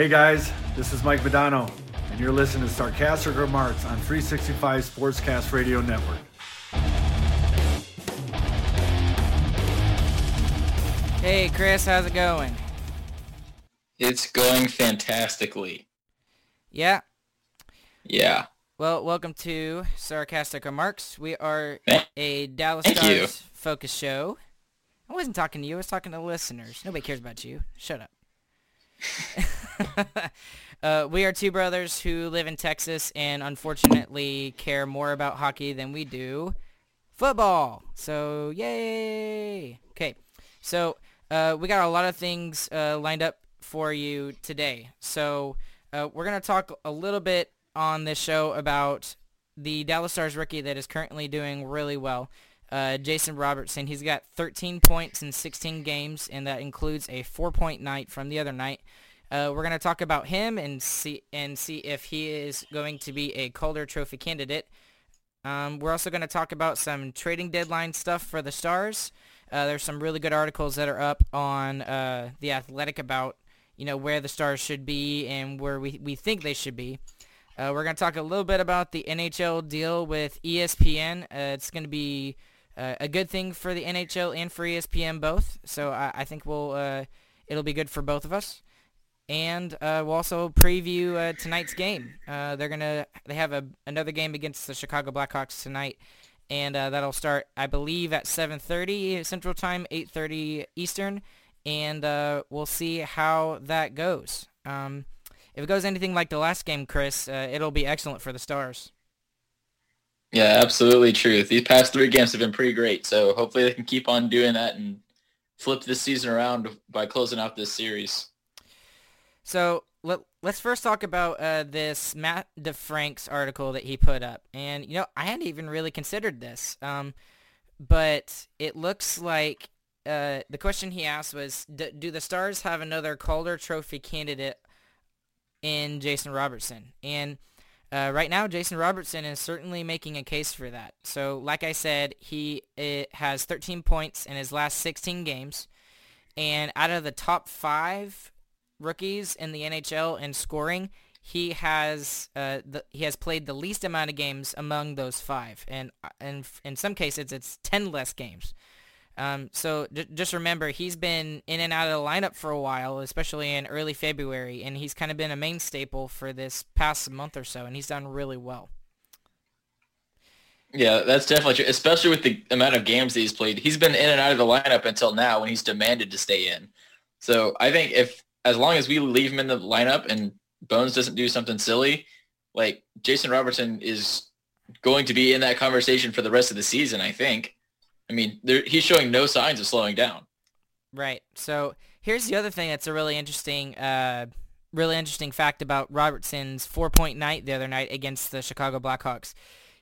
Hey guys, this is Mike Modano, and you're listening to Sarcastic Remarks on 365 Sportscast Radio Network. Hey Chris, how's it going? It's going fantastically. Yeah. Yeah. Well, welcome to Sarcastic Remarks. We are Thank- a Dallas Thank you. Stars focus show. I wasn't talking to you. I was talking to the listeners. Nobody cares about you. Shut up. uh, we are two brothers who live in Texas and unfortunately care more about hockey than we do football. So, yay! Okay, so uh, we got a lot of things uh, lined up for you today. So uh, we're to talk a little bit on this show about the Dallas Stars rookie that is currently doing really well, uh, Jason Robertson. He's got 13 points in 16 games, and that includes a four-point night from the other night. Uh, we're going to talk about him and see and see if he is going to be a Calder Trophy candidate. Um, we're also going to talk about some trading deadline stuff for the Stars. Uh, there's some really good articles that are up on uh, the Athletic about you know where the Stars should be and where we, we think they should be. Uh, we're going to talk a little bit about the NHL deal with ESPN. Uh, it's going to be uh, a good thing for the NHL and for ESPN both. So I, I think we'll uh, it'll be good for both of us. And uh, we'll also preview uh, tonight's game. Uh, they're gonna they have a, another game against the Chicago Blackhawks tonight, and uh, that'll start I believe at 7:30 Central Time, 8:30 Eastern, and we'll see how that goes. Um, if it goes anything like the last game, Chris, it'll be excellent for the Stars. Yeah, absolutely true. These past three games have been pretty great, so hopefully they can keep on doing that and flip this season around by closing out this series. So let, let's first talk about uh, this Matt DeFranks' article that he put up. And, you know, I hadn't even really considered this. Um, but it looks like uh, the question he asked was, do the Stars have another Calder Trophy candidate in Jason Robertson? And uh, right now, Jason Robertson is certainly making a case for that. So, like I said, he uh, has 13 points in his last 16 games. And out of the top five rookies in the NHL in scoring, he has uh, the, he has played the least amount of games among those five, and and in some cases it's ten less games. Um, so j- just remember, he's been in and out of the lineup for a while, especially in early February, and he's kind of been a main staple for this past month or so, and he's done really well. Yeah, that's definitely true, especially with the amount of games that he's played. He's been in and out of the lineup until now when he's demanded to stay in. So I think if as long as we leave him in the lineup and Bones doesn't do something silly, like Jason Robertson is going to be in that conversation for the rest of the season, I think. I mean, he's showing no signs of slowing down. Right. So here's the other thing that's a really interesting, uh, really interesting fact about Robertson's four-point night the other night against the Chicago Blackhawks.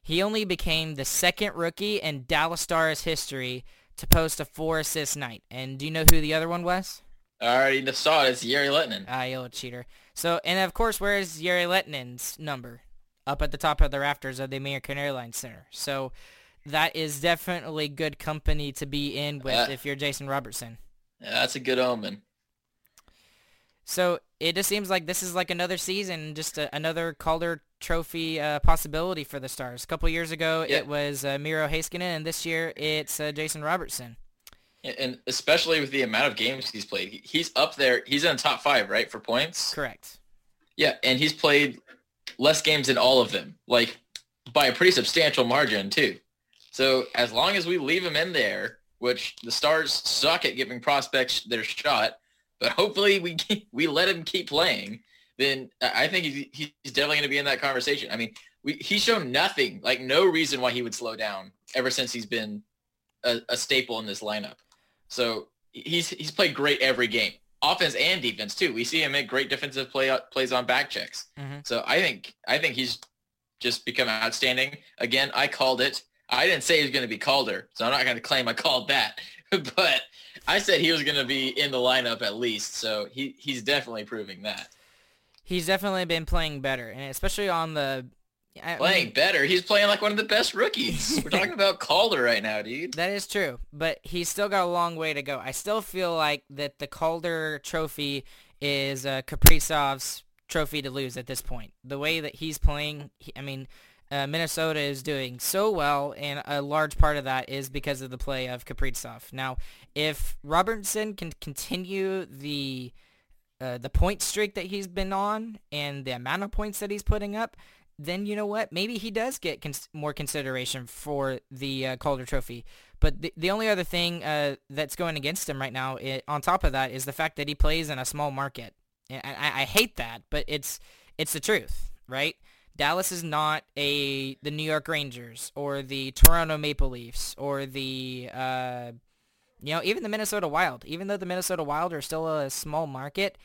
He only became the second rookie in Dallas Stars history to post a four-assist night. And do you know who the other one was? I already saw it. It's Jere Lehtinen. Ah, you little cheater. So, and of course, where is Jere Lehtinen's number? Up at the top of the rafters of the American Airlines Center. So that is definitely good company to be in with Yeah. if you're Jason Robertson. Yeah, that's a good omen. So it just seems like this is like another season, just a, another Calder Trophy uh, possibility for the Stars. A couple years ago, Yeah. it was uh, Miro Heiskanen, and this year it's uh, Jason Robertson. And especially with the amount of games he's played, he's up there. He's in the top five, right, for points? Correct. Yeah, and he's played less games than all of them, like by a pretty substantial margin too. So as long as we leave him in there, which the Stars suck at giving prospects their shot, but hopefully we we let him keep playing, then I think he's, he's definitely going to be in that conversation. I mean, we, he's shown nothing, like no reason why he would slow down ever since he's been a, a staple in this lineup. So he's he's played great every game, offense and defense too. We see him make great defensive play plays on back checks. Mhm. So I think I think he's just become outstanding. Again, I called it. I didn't say he was going to be Calder, so I'm not going to claim I called that. but I said he was going to be in the lineup at least. So he he's definitely proving that. He's definitely been playing better, and especially on the I Playing mean, better. He's playing like one of the best rookies. We're talking about Calder right now, dude. That is true, but he's still got a long way to go. I still feel like that the Calder Trophy is uh, Kaprizov's trophy to lose at this point. The way that he's playing, he, I mean, uh, Minnesota is doing so well, and a large part of that is because of the play of Kaprizov. Now, if Robertson can continue the uh, the point streak that he's been on and the amount of points that he's putting up, then you know what? Maybe he does get cons- more consideration for the uh, Calder Trophy. But the, the only other thing uh, that's going against him right now, it, on top of that, is the fact that he plays in a small market. And I, I hate that, but it's it's the truth, right? Dallas is not a the New York Rangers or the Toronto Maple Leafs or the uh, you know even the Minnesota Wild. Even though the Minnesota Wild are still a small market,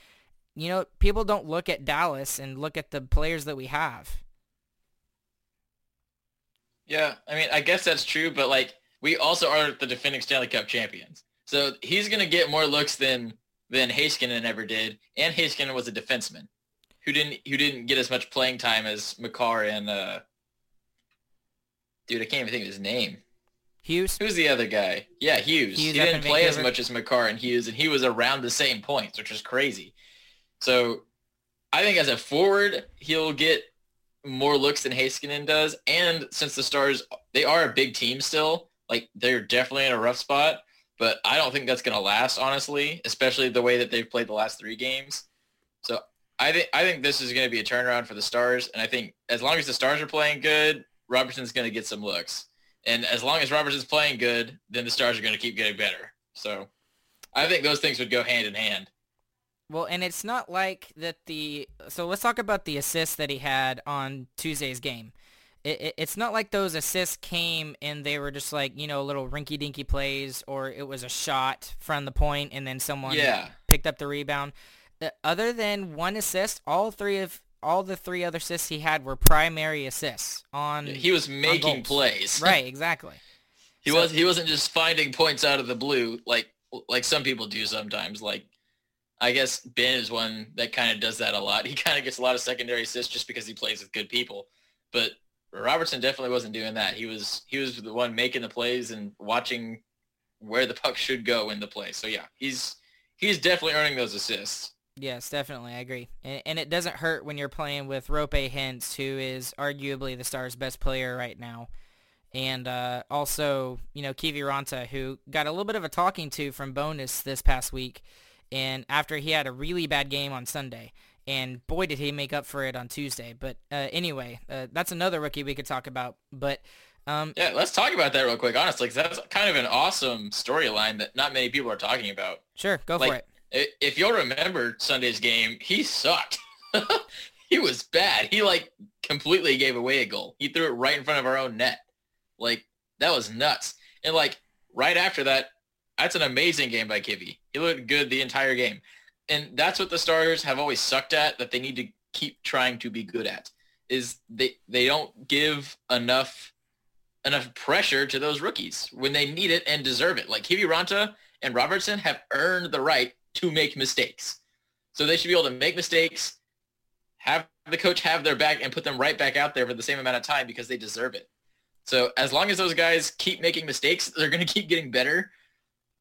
you know people don't look at Dallas and look at the players that we have. Yeah, I mean I guess that's true, but like we also are the defending Stanley Cup champions, so he's gonna get more looks than than Heiskanen ever did, and Heiskanen was a defenseman who didn't who didn't get as much playing time as Makar and uh dude, I can't even think of his name. Hughes. Who's the other guy? Yeah, Hughes. Hughes he didn't play as much as Makar and Hughes, and he was around the same points, which is crazy. So I think as a forward, he'll get more looks than Heiskanen does. And since the Stars, they are a big team still, like they're definitely in a rough spot. But I don't think that's going to last, honestly, especially the way that they've played the last three games. I think I think this is going to be a turnaround for the Stars, and I think as long as the Stars are playing good, Robertson's going to get some looks, and as long as Robertson's playing good, then the Stars are going to keep getting better. So I think those things would go hand in hand. Well, and it's not like that the so let's talk about the assists that he had on Tuesday's game. It, it, it's not like those assists came and they were just like you know little rinky dinky plays or it was a shot from the point and then someone Yeah. picked up the rebound. Other than one assist, all three of all the three other assists he had were primary assists on He was making plays. right exactly. He So- was he wasn't just finding points out of the blue like like some people do sometimes. Like I guess Benn is one that kind of does that a lot. He kind of gets a lot of secondary assists just because he plays with good people. But Robertson definitely wasn't doing that. He was he was the one making the plays and watching where the puck should go in the play. So yeah, he's he's definitely earning those assists. Yes, definitely, I agree. And, and it doesn't hurt when you're playing with Roope Hintz, who is arguably the Stars' best player right now. And uh, also, you know, Kiviranta, who got a little bit of a talking to from Bowness this past week. And after he had a really bad game on Sunday. And boy, did he make up for it on Tuesday. But uh, anyway, uh, that's another rookie we could talk about. But um, Yeah, let's talk about that real quick, honestly, 'cause that's kind of an awesome storyline that not many people are talking about. sure, go Like, for it. If you'll remember Sunday's game, he sucked. he was bad. He like completely gave away a goal. He threw it right in front of our own net. Like that was nuts. And like right after that, that's an amazing game by Kivi. He looked good the entire game. And that's what the Stars have always sucked at that they need to keep trying to be good at is they they don't give enough enough pressure to those rookies when they need it and deserve it. Like Kiviranta and Robertson have earned the right to make mistakes. So they should be able to make mistakes, have the coach have their back and put them right back out there for the same amount of time because they deserve it. So as long as those guys keep making mistakes, they're going to keep getting better.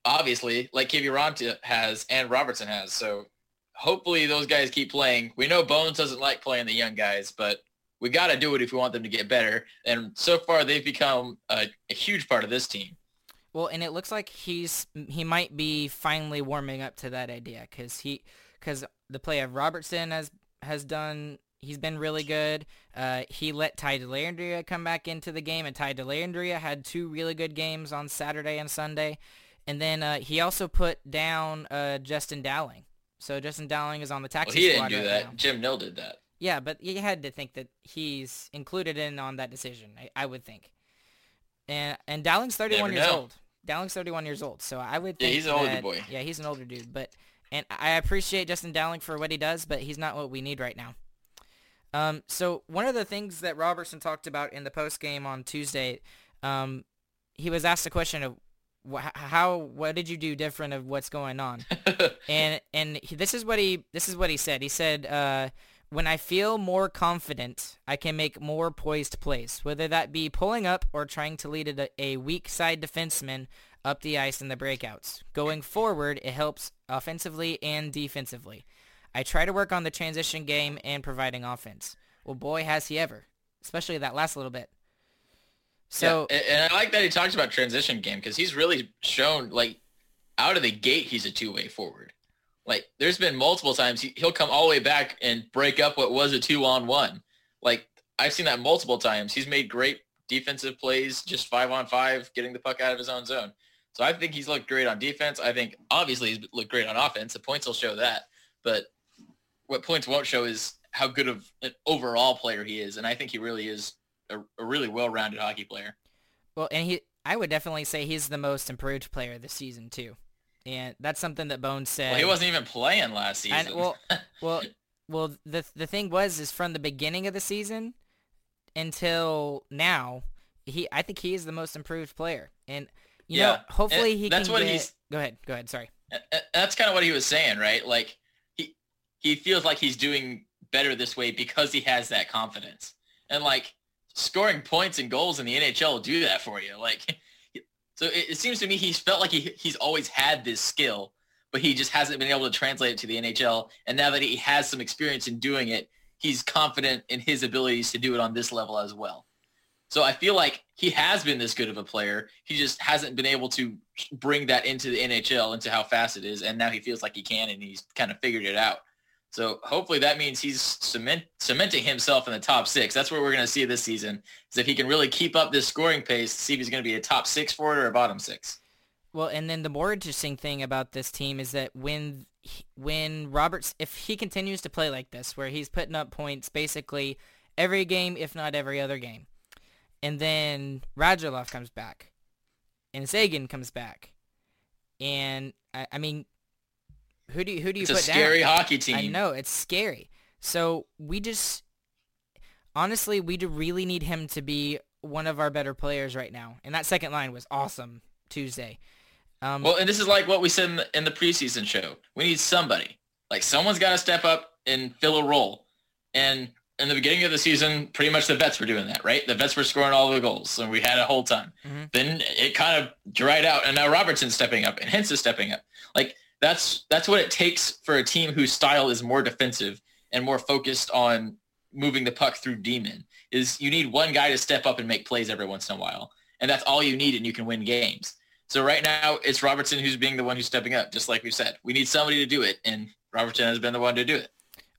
Obviously, like Kiviranta has and Robertson has. So hopefully those guys keep playing. We know Bones doesn't like playing the young guys, but we got to do it if we want them to get better. And so far, they've become a, a huge part of this team. Well, and it looks like he's he might be finally warming up to that idea because he because the play of Robertson has has done he's been really good. Uh, he let Ty Dellandrea come back into the game, and Ty Dellandrea had two really good games on Saturday and Sunday. And then uh, he also put down uh, Justin Dowling. So Justin Dowling is on the taxi Well, he didn't do right that. now. Jim Nill did that. Yeah, but you had to think that he's included in on that decision. I, I would think. And and Dowling's 31 Never years old. Dowling's 31 years old, so I would Yeah, he's an older that- boy. Yeah, he's an older dude, but and I appreciate Justin Dowling for what he does, but he's not what we need right now. Um, so one of the things that Robertson talked about in the post game on Tuesday, um, he was asked a question of wh- how what did you do different of what's going on, and and he, this is what he this is what he said. He said, uh, "When I feel more confident, I can make more poised plays, whether that be pulling up or trying to lead a, a weak side defenseman up the ice in the breakouts. Going forward, it helps offensively and defensively. I try to work on the transition game and providing offense. Well, boy, has he ever, especially that last little bit. So, yeah, and I like that he talks about transition game because he's really shown like out of the gate he's a two-way forward. Like there's been multiple times he, he'll come all the way back and break up what was a two-on-one. Like I've seen that multiple times. He's made great defensive plays, just five on five, getting the puck out of his own zone. So I think he's looked great on defense. I think obviously he's looked great on offense. The points will show that. But what points won't show is how good of an overall player he is. And I think he really is a, a really well-rounded hockey player. Well, and he, I would definitely say he's the most improved player this season too. And that's something that Bones said. Well, he wasn't even playing last season. And, well, well, well, the the thing was is from the beginning of the season until now, he I think he is the most improved player. And you yeah. know, hopefully and he that's can what get... he's Go ahead. Go ahead. Sorry. That's kind of what he was saying, right? Like he he feels like he's doing better this way because he has that confidence. And like scoring points and goals in the NHL will do that for you. Like so it, it seems to me he's felt like he he's always had this skill, but he just hasn't been able to translate it to the NHL. And now that he has some experience in doing it, he's confident in his abilities to do it on this level as well. So I feel like he has been this good of a player. He just hasn't been able to bring that into the NHL, into how fast it is. And now he feels like he can, and he's kind of figured it out. So hopefully that means he's cement, cementing himself in the top six. That's what we're going to see this season, is if he can really keep up this scoring pace, see if he's going to be a top six forward or a bottom six. Well, and then the more interesting thing about this team is that when when Roberts, if he continues to play like this, where he's putting up points basically every game, if not every other game, and then Radulov comes back, and Seguin comes back, and I, I mean, who do you who do you it's put a scary down? hockey team. I know it's scary. So we just honestly we do really need him to be one of our better players right now. And that second line was awesome Tuesday. Um, well, and this is like what we said in the, in the preseason show. We need somebody. Like someone's got to step up and fill a role. And in the beginning of the season, pretty much the vets were doing that, right? The vets were scoring all the goals, and we had a whole ton. Mm-hmm. Then it kind of dried out, and now Robertson's stepping up, and Hintz is stepping up. Like that's that's what it takes for a team whose style is more defensive and more focused on moving the puck through demon. Is you need one guy to step up and make plays every once in a while, and that's all you need, and you can win games. So right now, it's Robertson who's being the one who's stepping up, just like we said. We need somebody to do it, and Robertson has been the one to do it.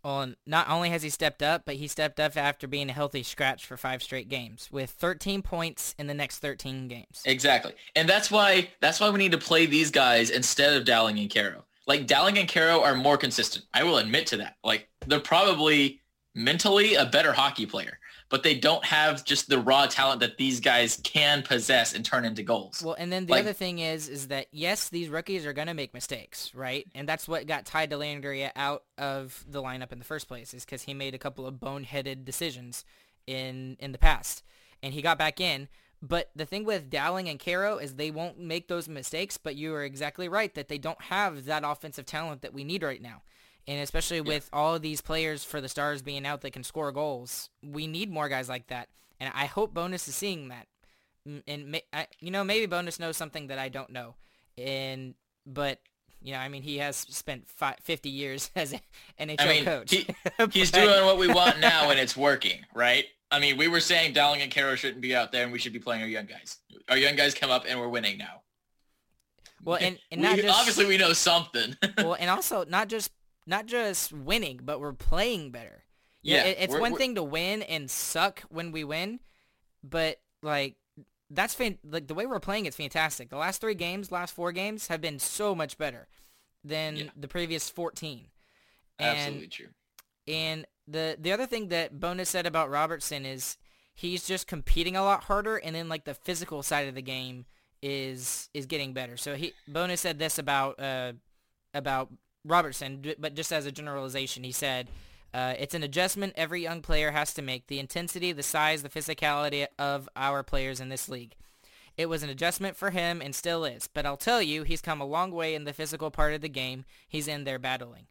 Well, not only has he stepped up, but he stepped up after being a healthy scratch for five straight games with 13 points in the next 13 games. Exactly. And that's why that's why we need to play these guys instead of Dowling and Kero. Like Dowling and Kero are more consistent. I will admit to that. Like they're probably mentally a better hockey player but they don't have just the raw talent that these guys can possess and turn into goals. Well, and then the like, other thing is, is that yes, these rookies are going to make mistakes, right? And that's what got Ty Dellandrea out of the lineup in the first place, is because he made a couple of boneheaded decisions in in the past, and he got back in. But the thing with Dowling and Kero is they won't make those mistakes, but you are exactly right that they don't have that offensive talent that we need right now. And especially with all of these players for the Stars being out that can score goals, we need more guys like that. And I hope Bowness is seeing that. And you know, maybe Bowness knows something that I don't know. And but you know, I mean, he has spent five, 50 years as an NHL I mean, coach. He, he's doing what we want now, and it's working, right? I mean, we were saying Dowling and Kero shouldn't be out there, and we should be playing our young guys. Our young guys come up, and we're winning now. Well, and, and we, just, obviously we know something. well, and also not just not just winning, but we're playing better. You yeah, it, it's one thing to win and suck when we win, but like that's fan- like the way we're playing is fantastic. The last three games, last four games have been so much better than yeah. the previous 14. And, Absolutely true. And the the other thing that Bowness said about Robertson is he's just competing a lot harder, and then like the physical side of the game is is getting better. So he Bowness said this about uh about Robertson, but just as a generalization, he said, uh, it's an adjustment every young player has to make, the intensity, the size, the physicality of our players in this league. It was an adjustment for him and still is, but I'll tell you, he's come a long way in the physical part of the game. He's in there battling.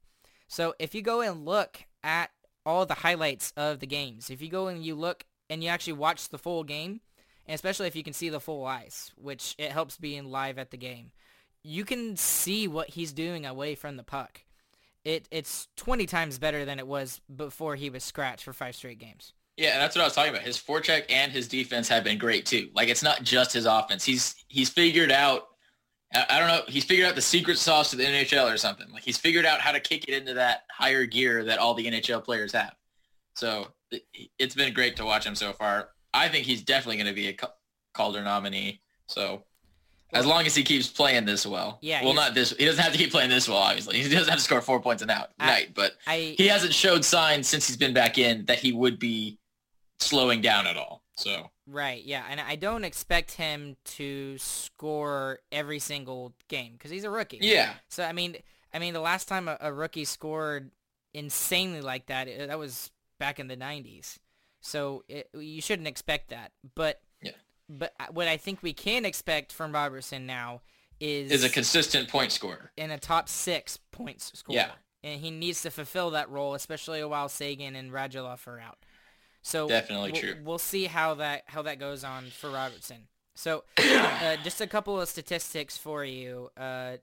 So if you go and look at all the highlights of the games, if you go and you look and you actually watch the full game, and especially if you can see the full ice, which it helps being live at the game, you can see what he's doing away from the puck. it it's 20 times better than it was before he was scratched for five straight games. Yeah, that's what I was talking about. His forecheck and his defense have been great too. Like it's not just his offense. He's he's figured out. I don't know. He's figured out the secret sauce to the NHL or something. Like he's figured out how to kick it into that higher gear that all the NHL players have. So it's been great to watch him so far. I think he's definitely going to be a Calder nominee. So as long as he keeps playing this well. Yeah. Well, not this. He doesn't have to keep playing this well. Obviously, he doesn't have to score four points a night. I, but I, he hasn't showed signs since he's been back in that he would be slowing down at all. So. Right. Yeah, and I don't expect him to score every single game because he's a rookie. Yeah. So I mean, I mean, the last time a, a rookie scored insanely like that, it, that was back in the '90s. So it, you shouldn't expect that. But but what I think we can expect from Robertson now is is a consistent point scorer in a top six points scorer. Yeah, and he needs to fulfill that role, especially while Seguin and Radulov are out. So definitely we'll, true. We'll see how that how that goes on for Robertson. So uh, just a couple of statistics for you. Uh,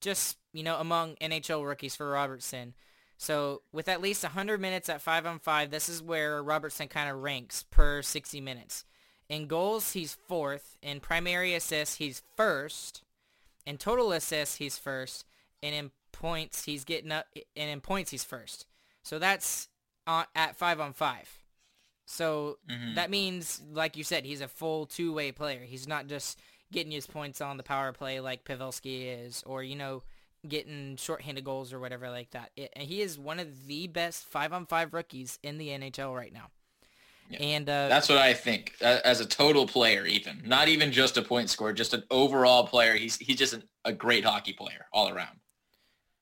just you know, among NHL rookies for Robertson. So with at least 100 minutes at 5 on 5, this is where Robertson kind of ranks per 60 minutes. In goals, he's fourth. In primary assists, he's first. In total assists, he's first. And in points, he's getting up. And in points, he's first. So that's on, at five on five. So mm-hmm. that means, like you said, he's a full two-way player. He's not just getting his points on the power play like Pavelski is, or you know, getting shorthanded goals or whatever like that. It, he is one of the best five-on-five rookies in the NHL right now. Yeah. And uh, that's what I think as a total player, even not even just a point scorer, just an overall player. He's he's just an, a great hockey player all around.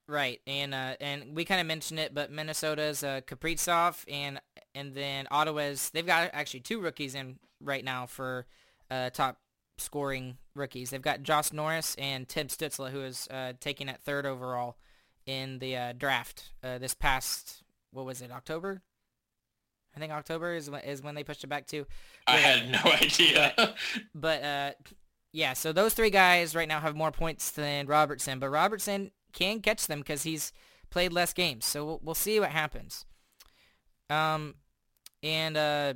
Right, and uh, and we kind of mentioned it, but Minnesota's uh, Kaprizov and and then Ottawa's they've got actually two rookies in right now for uh, top scoring rookies. They've got Josh Norris and Tim Stützle, who is uh, taking at third overall in the uh, draft uh, this past what was it October I think October is when, is when they pushed it back to. I had no idea. but uh, yeah, so those three guys right now have more points than Robertson, but Robertson can catch them because he's played less games. So we'll, we'll see what happens. Um, and uh,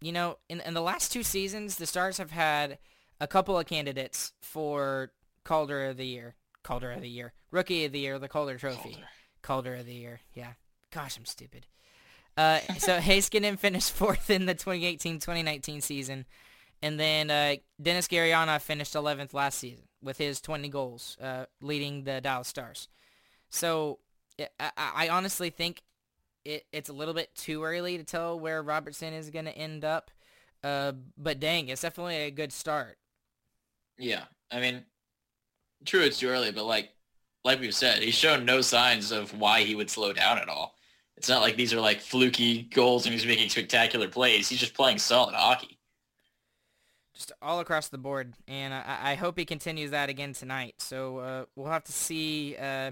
you know, in in the last two seasons, the Stars have had a couple of candidates for Calder of the Year, Calder of the Year, Rookie of the Year, the Calder Trophy, Calder, Calder of the Year. Yeah, gosh, I'm stupid. Uh, so Heiskanen finished fourth in the 2018-2019 season. And then uh, Denis Gurianov finished 11th last season with his 20 goals, uh, leading the Dallas Stars. So I, I honestly think it, it's a little bit too early to tell where Robertson is going to end up. Uh, but dang, it's definitely a good start. Yeah, I mean, true, it's too early, but like, like we've said, he's shown no signs of why he would slow down at all. It's not like these are like fluky goals and he's making spectacular plays. He's just playing solid hockey. Just all across the board, and I, I hope he continues that again tonight. So uh, we'll have to see uh,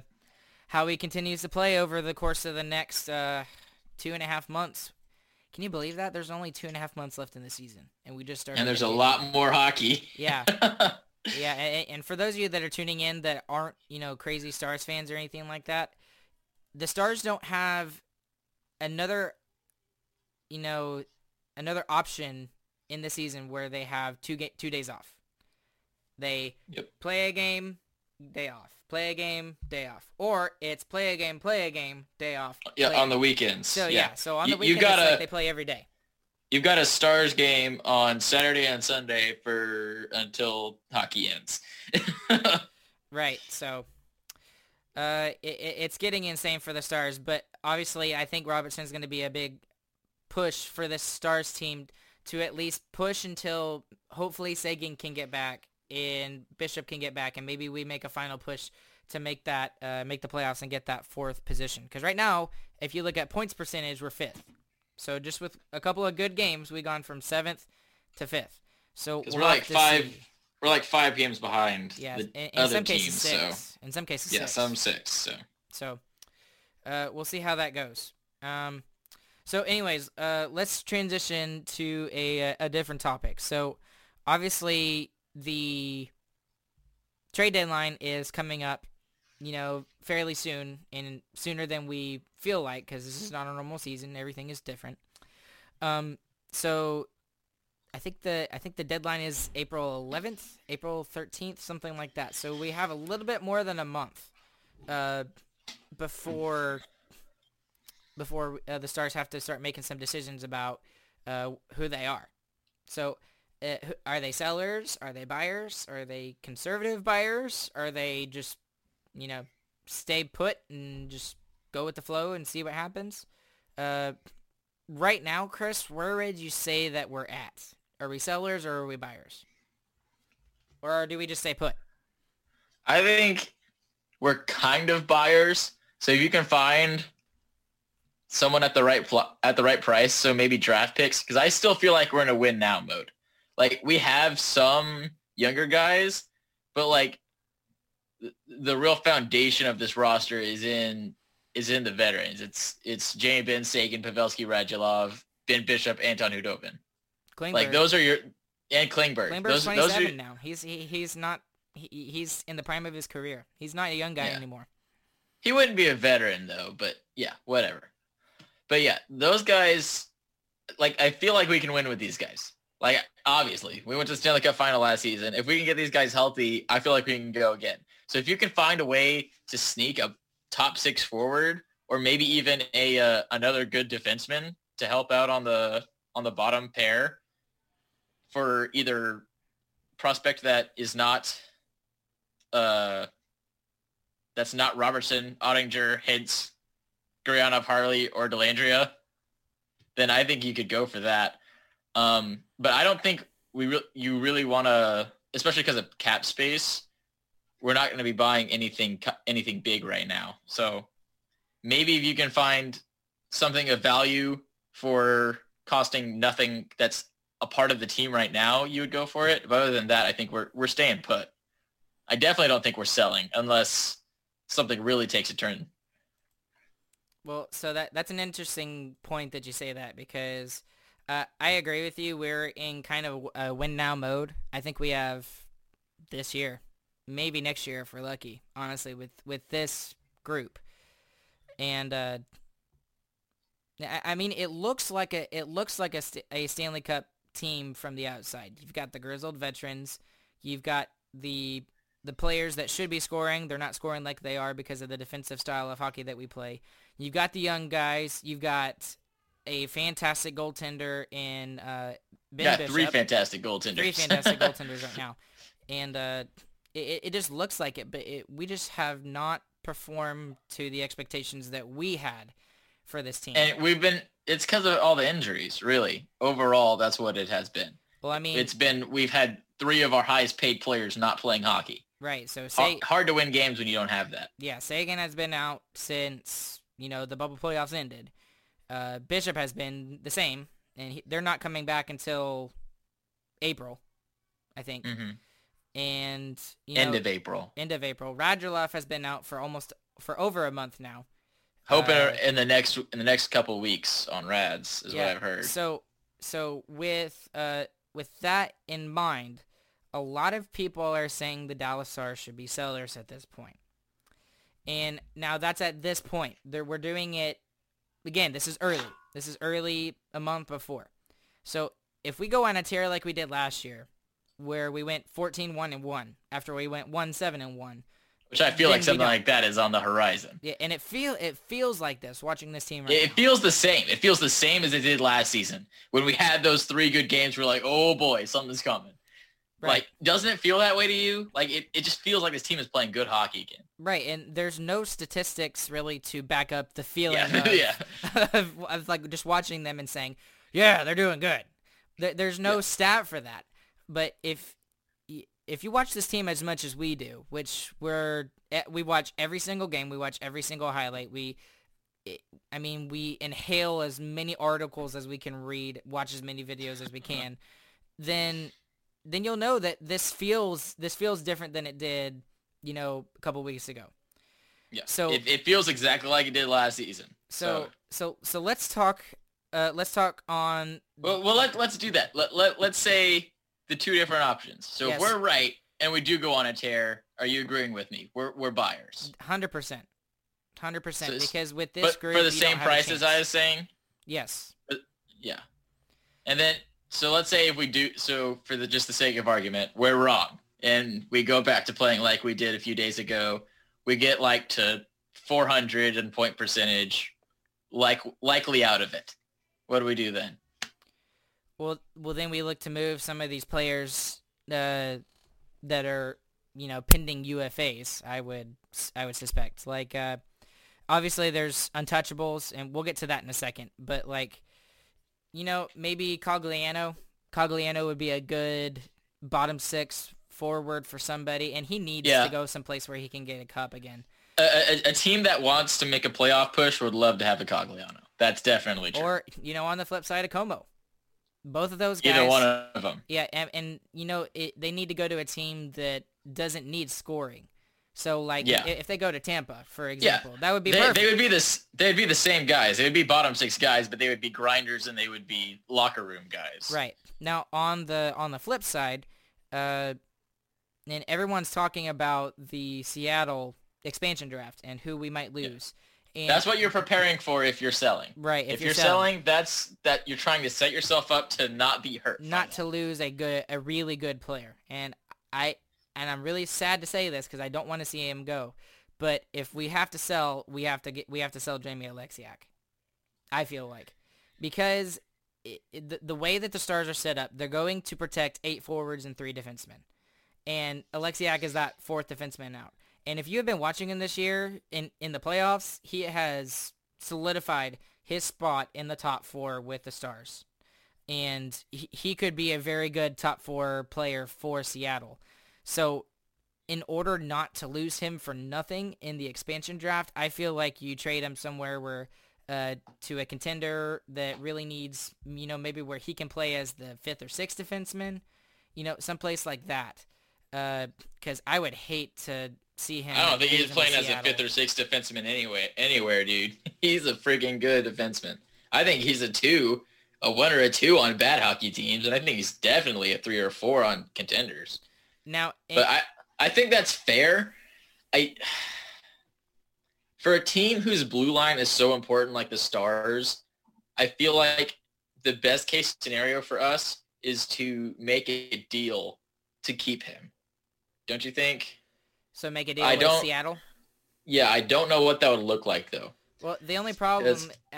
how he continues to play over the course of the next uh, two and a half months. Can you believe that? There's only two and a half months left in the season, and we just started. And there's a lot more hockey. Yeah. yeah, and, and, for those of you that are tuning in that aren't, you know, crazy Stars fans or anything like that, the Stars don't have another, you know, another option in the season where they have two ga- two days off. They yep. play a game, day off. Play a game, day off. Or it's play a game, play a game, day off. Uh, yeah, on the weekends. So yeah, yeah so on the weekends, you gotta, like they play every day. You've got a Stars game on Saturday and Sunday for until hockey ends. right. So uh, it, it's getting insane for the Stars, but obviously I think Robertson's going to be a big push for this Stars team to at least push until hopefully Seguin can get back and Bishop can get back, and maybe we make a final push to make that uh, make the playoffs and get that fourth position. Because right now, if you look at points percentage, we're fifth. So just with a couple of good games, we gone from seventh to fifth. So we're like five. See we're like five games behind yeah, the in, in other some teams. Cases six. So in some cases, yeah, six. some six. So so uh, we'll see how that goes. Um, so anyways, uh, let's transition to a a different topic. So obviously the trade deadline is coming up you know, fairly soon and sooner than we feel like because this is not a normal season. Everything is different. Um, so I think the I think the deadline is April 11th, April 13th, something like that. So we have a little bit more than a month uh, before before uh, the Stars have to start making some decisions about uh, who they are. So uh, are they sellers? Are they buyers? Are they conservative buyers? Are they just, you know, stay put and just go with the flow and see what happens? Uh, right now, Chris, where would you say that we're at? Are we sellers or are we buyers? Or do we just stay put? I think we're kind of buyers. So if you can find someone at the right pl- at the right price, so maybe draft picks, because I still feel like we're in a win now mode. Like we have some younger guys, but like th- the real foundation of this roster is in is in the veterans. It's it's Jamie Benn, Seguin, Pavelski, Radulov, Ben Bishop, Anton Khudobin. Klingberg. Like those are your and Klingberg. Klingberg's those, 27 those are, now. He's he, he's not he, he's in the prime of his career. He's not a young guy Yeah. anymore. He wouldn't be a veteran though, but yeah, whatever. But yeah, those guys, like I feel like we can win with these guys. Like obviously, we went to the Stanley Cup final last season. If we can get these guys healthy, I feel like we can go again. So if you can find a way to sneak a top six forward, or maybe even a uh, another good defenseman to help out on the on the bottom pair for either prospect that is not uh that's not Robertson, Oettinger, Hintz, Gurianov, Harley, or Dellandrea, then I think you could go for that. Um, but I don't think we re- you really want to, especially because of cap space. We're not going to be buying anything anything big right now. So maybe if you can find something of value for costing nothing that's a part of the team right now, you would go for it. But other than that, I think we're we're staying put. I definitely don't think we're selling unless something really takes a turn. Well, so that that's an interesting point that you say that because uh, I agree with you. We're in kind of a win now mode. I think we have this year, maybe next year if we're lucky. Honestly, with with this group, and uh, I, I mean, it looks like a it looks like a, a Stanley Cup team from the outside. You've got the grizzled veterans. You've got the the players that should be scoring. They're not scoring like they are because of the defensive style of hockey that we play. You've got the young guys. You've got a fantastic goaltender in uh, Ben Got Bishop. three fantastic goaltenders. Three fantastic goaltenders right now, and uh, it, it just looks like it. But it, we just have not performed to the expectations that we had for this team. and we've been. It's because of all the injuries, really. Overall, that's what it has been. well, I mean, It's been. We've had three of our highest paid players not playing hockey. right. So say hard to win games when you don't have that. yeah, Seguin has been out since you know the bubble playoffs ended. Uh, Bishop has been the same, and he, they're not coming back until April, I think. hmm And you End know, of April. end of April. Radulov has been out for almost for over a month now. Hoping Uh, in the next in the next couple weeks on Rads is what I've heard. So so with uh with that in mind, a lot of people are saying the Dallas Stars should be sellers at this point. And now that's at this point. There we're doing it again, this is early. This is early a month before. So if we go on a tear like we did last year, where we went 14-1 and 1 after we went 1-7 and 1. Which I feel like something like that is on the horizon. Yeah, and it feel it feels like this watching this team right It now. feels the same. It feels the same as it did last season when we had those three good games. We're like, oh boy, something's coming. Right. Like, doesn't it feel that way to you? Like, it, it just feels like this team is playing good hockey again. Right, and there's no statistics really to back up the feeling Yeah, of, yeah. of, of, like just watching them and saying, yeah, they're doing good. There, there's no Yeah. stat for that. But if if you watch this team as much as we do, which we're we watch every single game, we watch every single highlight, we I mean, we inhale as many articles as we can read, watch as many videos as we can, then then you'll know that this feels this feels different than it did, you know, a couple weeks ago. Yeah. So- it, it feels exactly like it did last season. So so so let's talk uh let's talk on well, well let, let's do that. Let, let, let's say the two different options. So Yes. if we're right and we do go on a tear, Are you agreeing with me? We're we're buyers. Hundred percent, hundred percent. Because with this But group, for the same price as I was saying, Yes. yeah. And then so let's say if we do so for the just the sake of argument, we're wrong. And we go back to playing like we did a few days ago. We get like to 400 and point percentage like likely out of it. What do we do then? Well, well, then we look to move some of these players uh, that are, you know, pending UFAs. I would, I would suspect. Like, uh, obviously, there's untouchables, and we'll get to that in a second. But like, you know, maybe Cogliano. Cogliano would be a good bottom six forward for somebody, and he needs Yeah. to go someplace where he can get a cup again. A, a, a team that wants to make a playoff push would love to have a Cogliano. That's definitely true. Or, you know, on the flip side of Comeau. Both of those guys. Either one of them. Yeah, and, and you know it, they need to go to a team that doesn't need scoring. So like Yeah. if they go to Tampa, for example, that would be They, perfect. they would be this. They'd be the same guys. They would be bottom six guys, but they would be grinders and they would be locker room guys. Right now on the on the flip side, uh, and everyone's talking about the Seattle expansion draft and who we might lose. And That's what you're preparing for if you're selling. right. If, If, you're, selling, that's that you're trying to set yourself up to not be hurt. not to lose a good a really good player and i and i'm really sad to say this because i don't want to see him go but if we have to sell we have to get we have to sell jamie oleksiak i feel like because it, it, the, the way that the stars are set up they're going to protect eight forwards and three defensemen and oleksiak is that fourth defenseman out and if you have been watching him this year in in the playoffs he has solidified his spot in the top four with the stars and he, he could be a very good top four player for Seattle. So in order not to lose him for nothing in the expansion draft, I feel like you trade him somewhere where uh, to a contender that really needs, you know, maybe where he can play as the fifth or sixth defenseman, you know, someplace like that. Because I would hate to see him. I don't think he's playing as a fifth or sixth defenseman anyway. Anywhere, dude. He's a freaking good defenseman. I think he's a two, a one or a two on bad hockey teams, and I think he's definitely a three or four on contenders. Now, But I, I think that's fair. I for a team whose blue line is so important, like the Stars, I feel like the best case scenario for us is to make a deal to keep him. Don't you think? So make a deal I with don't- Seattle. Yeah, I don't know what that would look like though. Well, the only problem.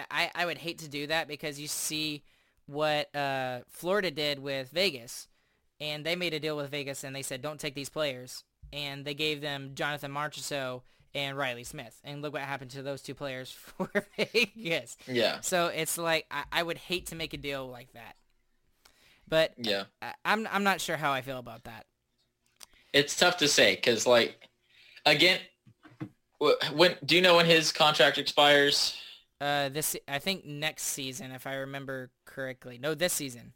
I, I would hate to do that because you see what uh, Florida did with Vegas, and they made a deal with Vegas and they said don't take these players, and they gave them Jonathan Marchessault and Reilly Smith, and look what happened to those two players for Vegas. Yeah, So it's like I, I would hate to make a deal like that, but yeah. I, I'm I'm not sure how I feel about that. It's tough to say because, like, again, when do you know when his contract expires? Uh, this I think next season, if I remember correctly. No, this season.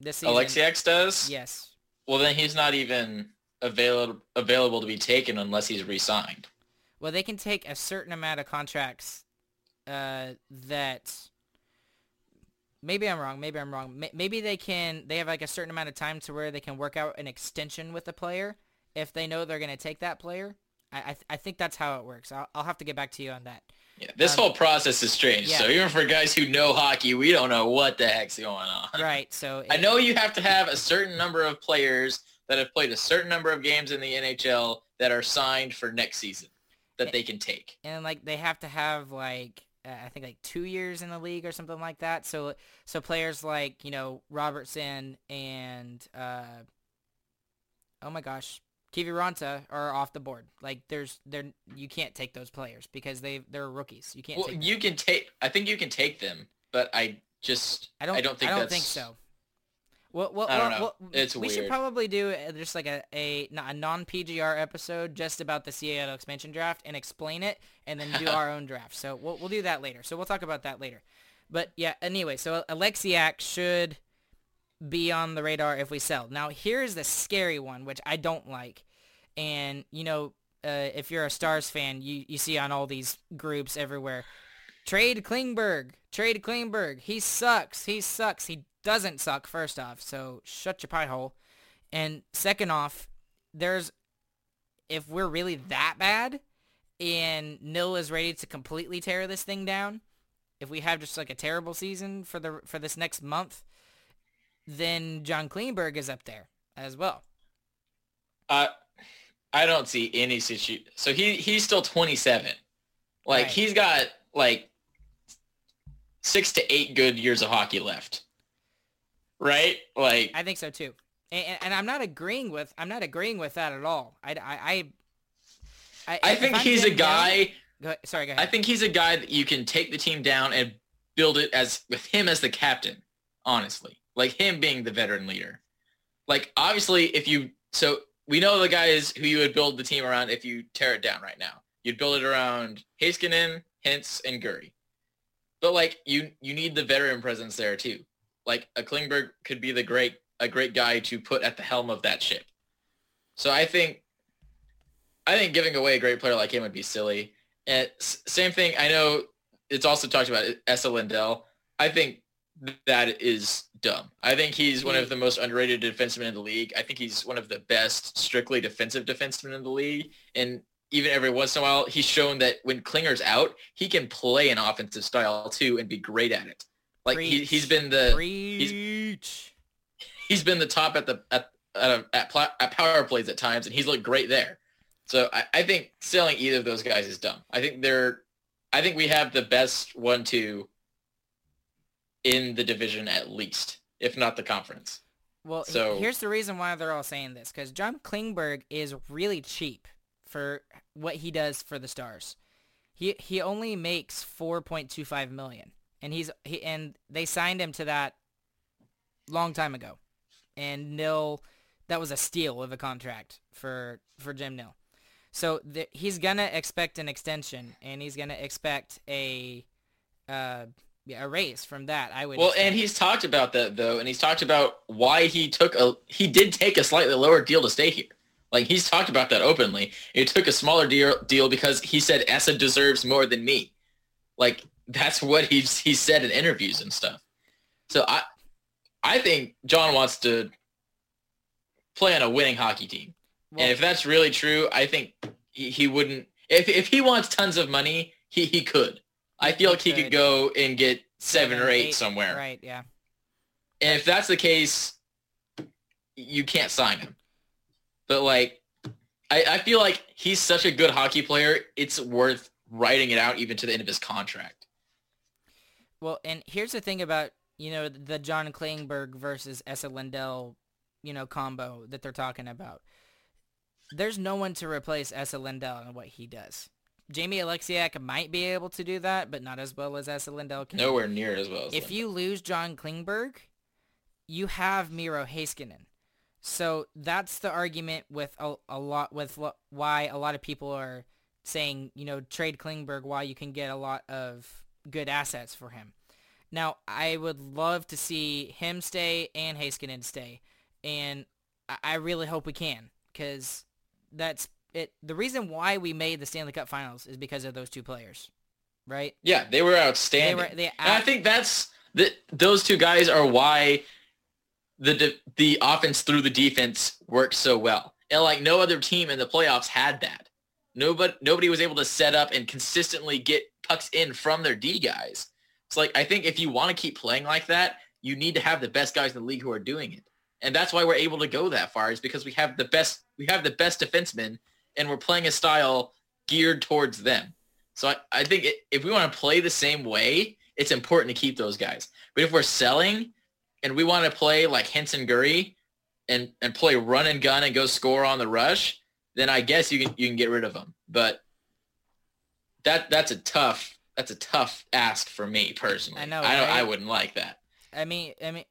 This season. Oleksiak does. Yes. Well, then he's not even available available to be taken unless he's re-signed. Well, they can take a certain amount of contracts uh, that maybe I'm wrong. Maybe I'm wrong. Maybe they can. They have like a certain amount of time to where they can work out an extension with the player if they know they're going to take that player. I I, th- I think that's how it works. I'll, I'll have to get back to you on that. Yeah, this Um, whole process is strange. yeah. So even for guys who know hockey, we don't know what the heck's going on. Right. So I know you have to have a certain number of players that have played a certain number of games in the NHL that are signed for next season that they can take. and like they have to have like uh, I think like two years in the league or something like that. So so players like you know Robertson and uh, oh my gosh, Kiviranta are off the board. Like there's there you can't take those players because they they're rookies. You can't Well, you can take. I think you can take them, but I just I don't. I don't think I don't think so. Well, well, I don't well, know. well, It's we should probably do uh, just like a, a a non PGR episode just about the Seattle expansion draft and explain it, and then do our own draft. So we'll we'll do that later. So we'll talk about that later. But yeah, anyway, so Oleksiak should be on the radar if we sell. Now here's the scary one, which I don't like, and you know, uh, if you're a Stars fan, you you see on all these groups everywhere. Trade Klingberg. Trade Klingberg. He sucks. He sucks. He doesn't suck, first off, so shut your pie hole. And second off, there's if we're really that bad and Nill is ready to completely tear this thing down, if we have just like a terrible season for the for this next month, then John Klingberg is up there as well. Uh, I don't see any situation. So he he's still 27. Like Right. he's got like six to eight good years of hockey left. Right? Like I think so too, and, and, I'm not agreeing with I'm not agreeing with that at all. I I I, I, I think he's a guy. Go sorry, go I think he's a guy that you can take the team down and build it as with him as the captain. Honestly, like him being the veteran leader. Like obviously, if you so we know the guys who you would build the team around if you tear it down right now. You'd build it around Heiskanen, Hintz, and Gurry. But like you, you need the veteran presence there too. Like a Klingberg could be the great a great guy to put at the helm of that ship. So I think I think giving away a great player like him would be silly. And same thing. I know it's also talked about Esa Lindell. I think that is dumb. I think he's one of the most underrated defensemen in the league. I think he's one of the best strictly defensive defensemen in the league. And even every once in a while, he's shown that when Klinger's out, he can play an offensive style too and be great at it. Like he, he's been the Preach. he's been the top at the at at, at, at power plays at times, and he's looked great there. So I, I think selling either of those guys is dumb. I think they're, I think we have the best one-two in the division at least, if not the conference. Well, So- here's the reason why they're all saying this, because John Klingberg is really cheap for what he does for the Stars. He he only makes 4.25 million, and he's he and they signed him to that long time ago, and Nill, that was a steal of a contract for for Jim Nill. So the, he's gonna expect an extension, and he's gonna expect a uh raise from that. I would Well, expect. and he's talked about that though, and he's talked about why he took a he did take a slightly lower deal to stay here. Like he's talked about that openly. He took a smaller deal deal because he said Esa deserves more than me. Like that's what he's he said in interviews and stuff. So I I think John wants to play on a winning hockey team. Well- and if that's really true, I think he, he wouldn't if if he wants tons of money, he he could. I feel like he could. go and get seven, or eight, somewhere. Right, yeah. And if that's the case, you can't sign him. But like, I, I feel like he's such a good hockey player. It's worth writing it out even to the end of his contract. Well, and here's the thing about, you know, the John Klingberg versus Esa Lindell, you know, combo that they're talking about. There's no one to replace Esa Lindell in what he does. Jamie Oleksiak might be able to do that, but not as well as Esa Lindell can. Nowhere near as well. As if Lindell. you lose John Klingberg, you have Miro Heiskanen. So that's the argument with a, a lot with lo- why a lot of people are saying, you know, trade Klingberg while you can get a lot of good assets for him. Now, I would love to see him stay and Heiskanen stay, and I, I really hope we can because that's it. The reason why we made the Stanley Cup Finals is because of those two players, right? yeah, they were outstanding. They were they and I think that's the, those two guys are why the the offense through the defense worked so well. And like no other team in the playoffs had that. Nobody nobody was able to set up and consistently get pucks in from their D guys. It's like I think if you want to keep playing like that, you need to have the best guys in the league who are doing it. And that's why we're able to go that far is because we have the best we have the best defensemen and we're playing a style geared towards them. So I, I think it, if we want to play the same way, it's important to keep those guys. But if we're selling and we want to play like Henson Gurry and, and play run and gun and go score on the rush, then I guess you can you can get rid of them. But that that's a tough that's a tough ask for me personally. I know, I don't, I wouldn't like that I mean, I mean,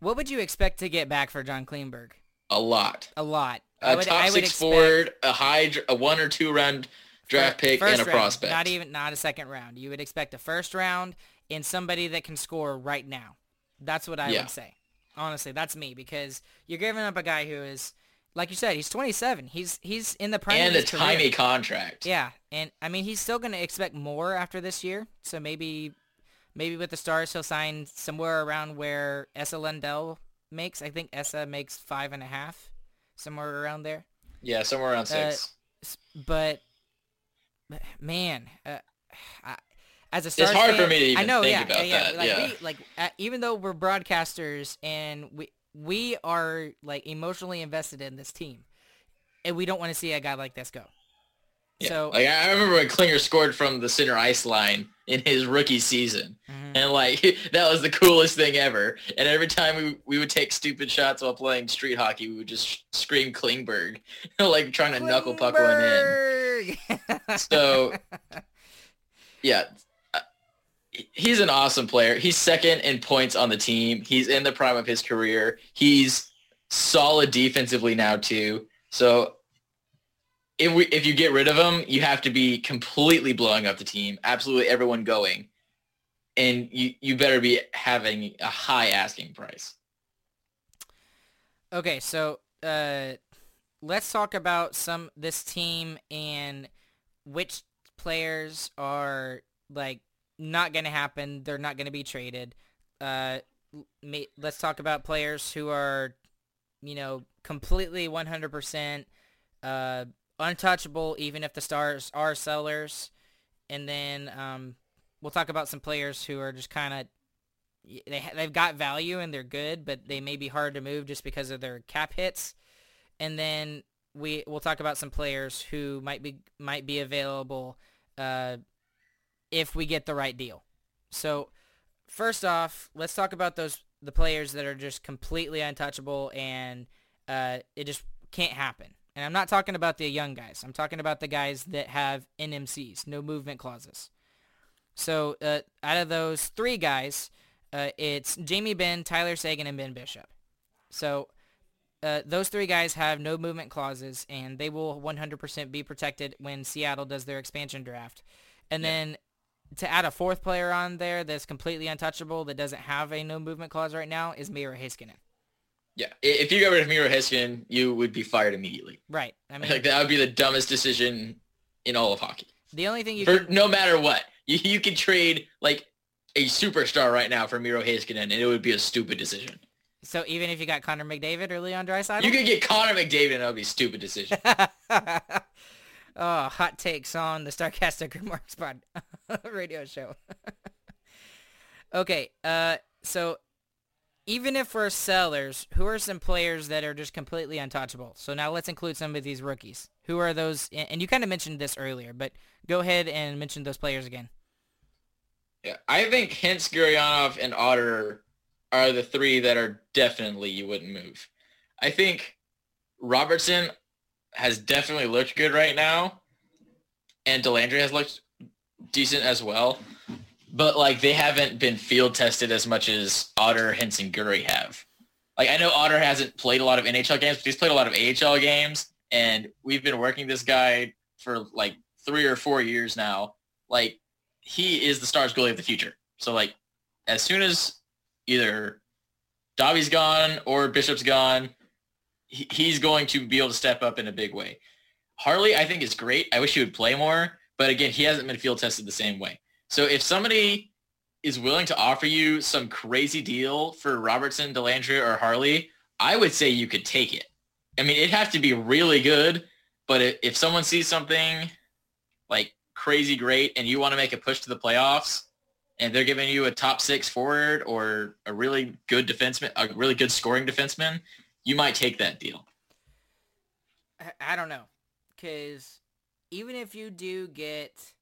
what would you expect to get back for John Klingberg? a lot. A lot. A top six forward, a high, a one or two round draft pick, and a round, prospect. Not even not a second round. You would expect a first round in somebody that can score right now. That's what I Yeah. would say. Honestly, that's me because you're giving up a guy who is, like you said, he's 27. He's he's in the prime and a career. tiny contract. Yeah, and I mean he's still going to expect more after this year. So maybe, maybe with the Stars he'll sign somewhere around where Esa Lindell makes. I think Esa makes five and a half, somewhere around there. Yeah, somewhere around Uh, six. but man, uh, I, as a Stars it's hard fan, for me to even I know, think yeah, about yeah, that. Like yeah. we, like uh, even though we're broadcasters and we we are like emotionally invested in this team, and we don't want to see a guy like this go. Yeah. So like I remember when Klinger scored from the center ice line in his rookie season, mhm. and like that was the coolest thing ever. And every time we we would take stupid shots while playing street hockey, we would just scream Klingberg, like trying to knuckle puck one in. So yeah, uh, he's an awesome player. He's second in points on the team. He's in the prime of his career. He's solid defensively now too. So if we if you get rid of him, you have to be completely blowing up the team. Absolutely everyone going. And you, you better be having a high asking price. Okay, so uh, let's talk about some this team and which players are like not going to happen. They're not going to be traded. Uh, let's talk about players who are, you know, completely 100% uh, untouchable, even if the stars are sellers. And then um, we'll talk about some players who are just kind of they they've got value and they're good, but they may be hard to move just because of their cap hits. And then we we'll talk about some players who might be might be available uh, if we get the right deal. So first off, let's talk about those the players that are just completely untouchable and uh, it just can't happen. And I'm not talking about the young guys. I'm talking about the guys that have NMCs, no movement clauses. So uh, out of those three guys, uh, it's Jamie Benn, Tyler Seguin, and Ben Bishop. So uh, those three guys have no movement clauses, and they will 100% be protected when Seattle does their expansion draft. And Yeah. then to add a fourth player on there that's completely untouchable that doesn't have a no movement clause right now is Miro Heiskanen. Yeah. If you got rid of Miro Heskin, you would be fired immediately. Right. I mean, like that would be the dumbest decision in all of hockey. the only thing you for can, no matter what. You, you could trade like a superstar right now for Miro Heiskanen, and it would be a stupid decision. so even if you got Connor McDavid or Leon Draisaitl, You could get Connor McDavid, and that would be a stupid decision. oh, hot takes on the Starcaster Remarks Marks pod radio show. okay, uh, so even if we're sellers, who are some players that are just completely untouchable? So now let's include some of these rookies. Who are those? And you kind of mentioned this earlier, but go ahead and mention those players again. yeah, I think Hintz, Gurianov, and Otter are the three that are definitely you wouldn't move. I think Robertson has definitely looked good right now, and Dellandrea has looked decent as well. But like they haven't been field tested as much as Otter, and Guri have. Like I know Otter hasn't played a lot of NHL games, but he's played a lot of AHL games, and we've been working this guy for like three or four years now. Like he is the Stars goalie of the future. So like as soon as either Dobby's gone or Bishop's gone, he, he's going to be able to step up in a big way. Harley, I think is great. I wish he would play more, but again, he hasn't been field tested the same way. So if somebody is willing to offer you some crazy deal for Robertson, Dellandrea, or Harley, I would say you could take it. I mean, it'd have to be really good, but if, someone sees something like crazy great and you want to make a push to the playoffs and they're giving you a top six forward or a really good defenseman, a really good scoring defenseman, you might take that deal. I don't know, because even if you do get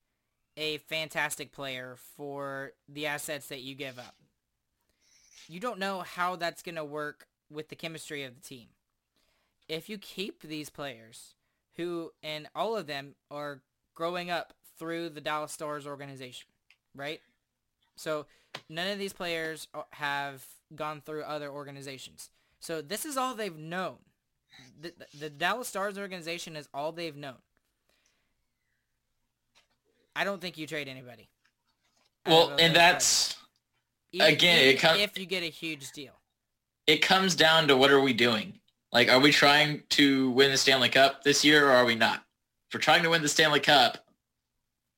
a fantastic player for the assets that you give up, you don't know how that's going to work with the chemistry of the team. If you keep these players, who and all of them are growing up through the Dallas Stars organization, right? So none of these players uh, have gone through other organizations. So this is all they've known the, the Dallas Stars organization is all they've known. I don't think you trade anybody. Well, and that's players. again, Even it com- if you get a huge deal. it comes down to what are we doing? Like, are we trying to win the Stanley Cup this year or are we not? If we're trying to win the Stanley Cup,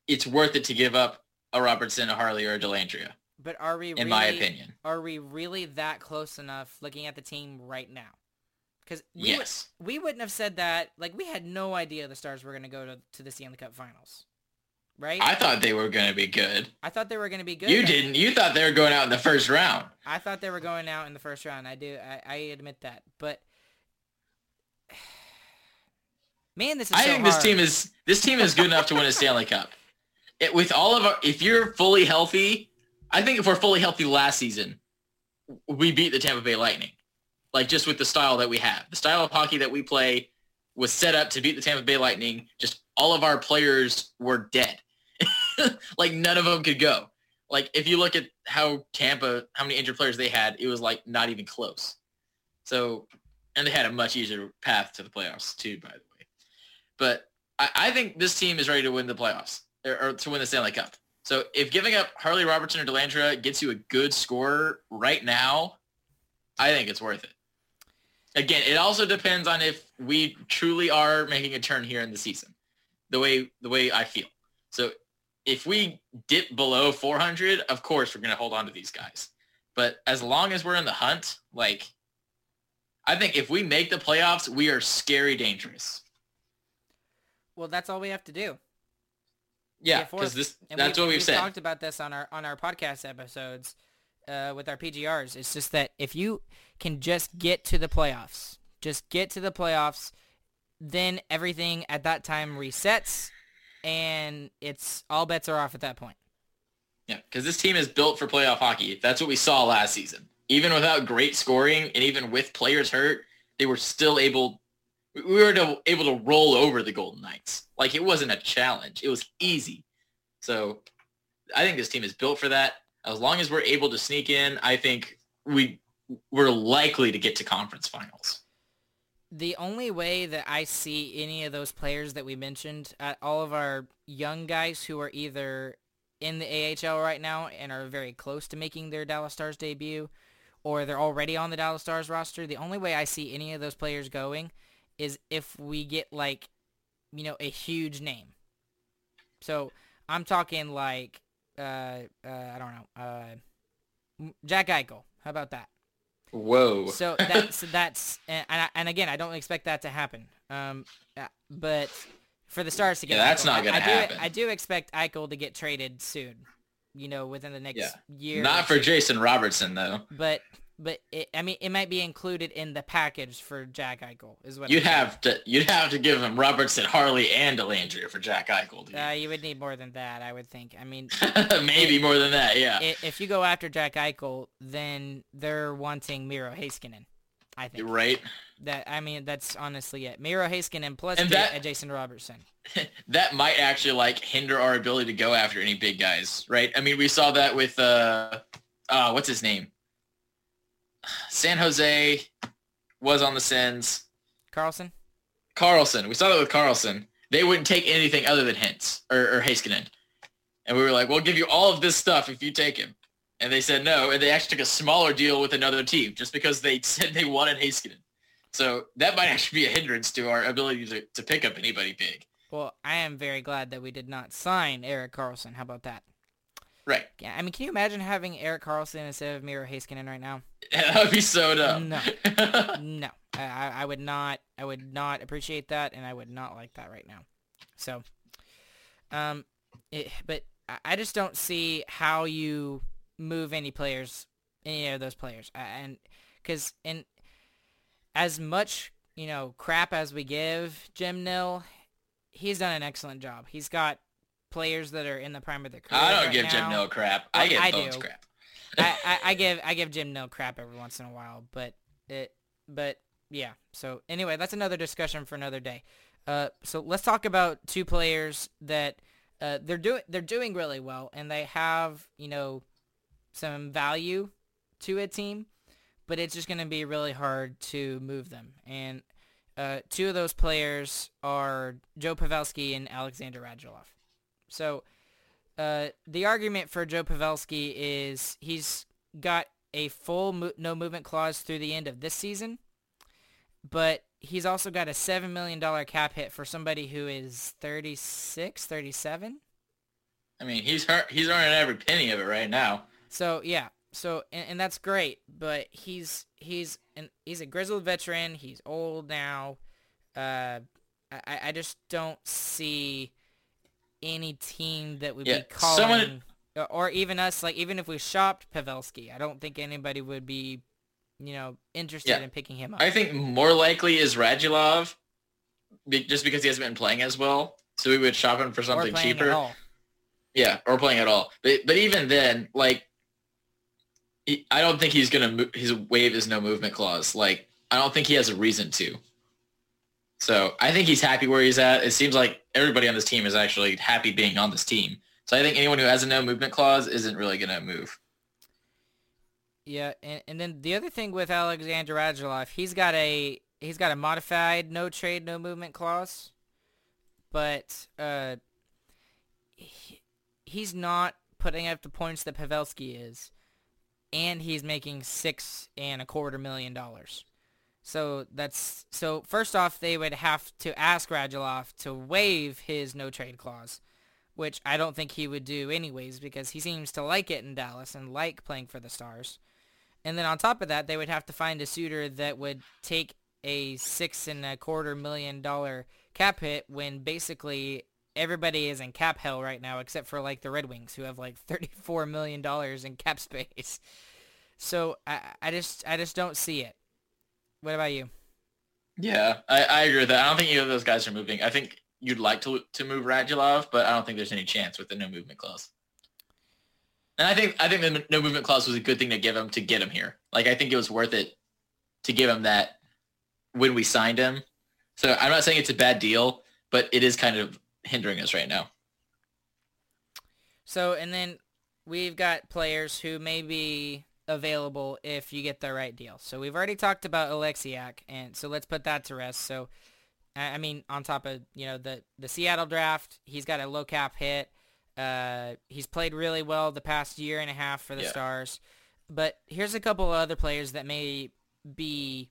it's worth it to give up a Robertson, a Harley, or a Dellandrea, But are we in really, my opinion. Are we really that close enough looking at the team right now? Because we, Yes. would, we wouldn't have said that. Like we had no idea the Stars were going to go to to the Stanley Cup Finals, right? I thought they were going to be good. I thought they were going to be good. You didn't. You thought they were going out in the first round. I thought they were going out in the first round. I do. I, I admit that. But man, this is I so think this team is this team is good enough to win a Stanley Cup. It, with all of our, if you're fully healthy, I think if we're fully healthy last season, we beat the Tampa Bay Lightning. Like just with the style that we have, the style of hockey that we play was set up to beat the Tampa Bay Lightning. Just all of our players were dead. like none of them could go. Like if you look at how Tampa, how many injured players they had, it was like not even close. So, and they had a much easier path to the playoffs too, by the way. But I, I think this team is ready to win the playoffs or, or to win the Stanley Cup. So if giving up Harley Robertson or Dellandrea gets you a good scorer right now, I think it's worth it. Again, it also depends on if we truly are making a turn here in the season, the way the way I feel. So if we dip below 400, of course we're going to hold on to these guys. But as long as we're in the hunt, like I think if we make the playoffs, we are scary dangerous. Well, that's all we have to do. Yeah, because this that's what we've, said. talked about this on our on our podcast episodes uh, with our PGRs. It's just that if you can just get to the playoffs, just get to the playoffs, then everything at that time resets, and it's all bets are off at that point. Yeah, because this team is built for playoff hockey. That's what we saw last season. Even without great scoring and even with players hurt, they were still able. We were able to roll over the Golden Knights. Like it wasn't a challenge; it was easy. So, I think this team is built for that. As long as we're able to sneak in, I think we we're likely to get to conference finals. The only way that I see any of those players that we mentioned, uh, all of our young guys who are either in the AHL right now and are very close to making their Dallas Stars debut, or they're already on the Dallas Stars roster, the only way I see any of those players going is if we get like, you know, a huge name. So I'm talking like, uh, uh, I don't know, uh, Jack Eichel. How about that? Whoa! So that's that's and I, and again, I don't expect that to happen. Um, uh, but for the Stars to get Yeah, that's Eichel, not I- gonna I do, happen. I do expect Eichel to get traded soon. You know, within the next Yeah. year. Not for Jason Robertson though. But but it, I mean, it might be included in the package for Jack Eichel. Is what You'd I'm have to you'd have to give him Robertson, Harley, and Dellandrea for Jack Eichel. dude. Uh, you would need more than that, I would think. I mean, Maybe more than that. Yeah. i- if you go after Jack Eichel, then they're wanting Miro Heiskanen. I think right. that I mean that's honestly it. Miro Heiskanen plus And that- uh, Jason Robertson. that might actually like hinder our ability to go after any big guys, right? I mean, we saw that with uh, uh what's his name? San Jose was on the Sens. Karlsson. Karlsson. We saw that with Karlsson. They wouldn't take anything other than Hintz or, or Heiskanen. And we were like, we'll give you all of this stuff if you take him. And they said no. And they actually took a smaller deal with another team just because they said they wanted Heiskanen. So that might actually be a hindrance to our ability to, to pick up anybody big. Well, I am very glad that we did not sign Erik Karlsson. How about that? Right. Yeah, I mean, can you imagine having Erik Karlsson instead of Miro Heiskanen right now? that would be so dumb. No. no, I, I would not. I would not appreciate that, and I would not like that right now. So, um, it, but I- just don't see how you move any players, any of those players, and because in as much you know crap as we give Jim Nill, he's done an excellent job. He's got players that are in the prime of their career. I don't right give now. Jim no crap. I Well, give I Bones do. crap. I, I, I give I give Jim no crap every once in a while, but it but yeah. So anyway, that's another discussion for another day. Uh, so let's talk about two players that uh, they're doing they're doing really well, and they have you know some value to a team, but it's just going to be really hard to move them. And uh, two of those players are Joe Pavelski and Alexander Radulov. So uh, the argument for Joe Pavelski is he's got a full mo- no movement clause through the end of this season, but he's also got a $7 million cap hit for somebody who is 36, 37. I mean, he's hurt. He's earning every penny of it right now. So yeah, so and, and that's great, but he's he's an he's a grizzled veteran. He's old now. Uh, I I just don't see any team that would Yeah, be calling, someone- or- even us. Like even if we shopped Pavelski, I don't think anybody would be, you know, interested Yeah. in picking him up. I think more likely is Radulov, just because he hasn't been playing as well. So we would shop him for something cheaper. Yeah, or playing at all. But but even then, like, he, I don't think he's gonna. Mo- his wave is no movement clause. Like, I don't think he has a reason to. So I think he's happy where he's at. It seems like everybody on this team is actually happy being on this team. So I think anyone who has a no movement clause isn't really gonna move. Yeah, and, and then the other thing with Alexander Radulov, he's got a he's got a modified no trade no movement clause, but uh, he, he's not putting up the points that Pavelski is, and he's making six and a quarter million dollars. So that's so. First off, they would have to ask Radulov to waive his no trade clause, which I don't think he would do anyways because he seems to like it in Dallas and like playing for the Stars. And then on top of that, they would have to find a suitor that would take a six and a quarter million dollar cap hit when basically everybody is in cap hell right now except for like the Red Wings who have like thirty-four million dollars in cap space. So I, I just I just don't see it. What about you? Yeah, I, I agree with that. I don't think either of those guys are moving. I think you'd like to to move Radulov, but I don't think there's any chance with the no movement clause. And I think I think the no movement clause was a good thing to give him to get him here. Like I think it was worth it to give him that when we signed him. So I'm not saying it's a bad deal, but it is kind of hindering us right now. So and then we've got players who may be available if you get the right deal. So we've already talked about Oleksiak, and so let's put that to rest. So I mean, on top of you know the the Seattle draft, he's got a low cap hit. Uh, he's played really well the past year and a half for the Yeah. Stars. But here's a couple of other players that may be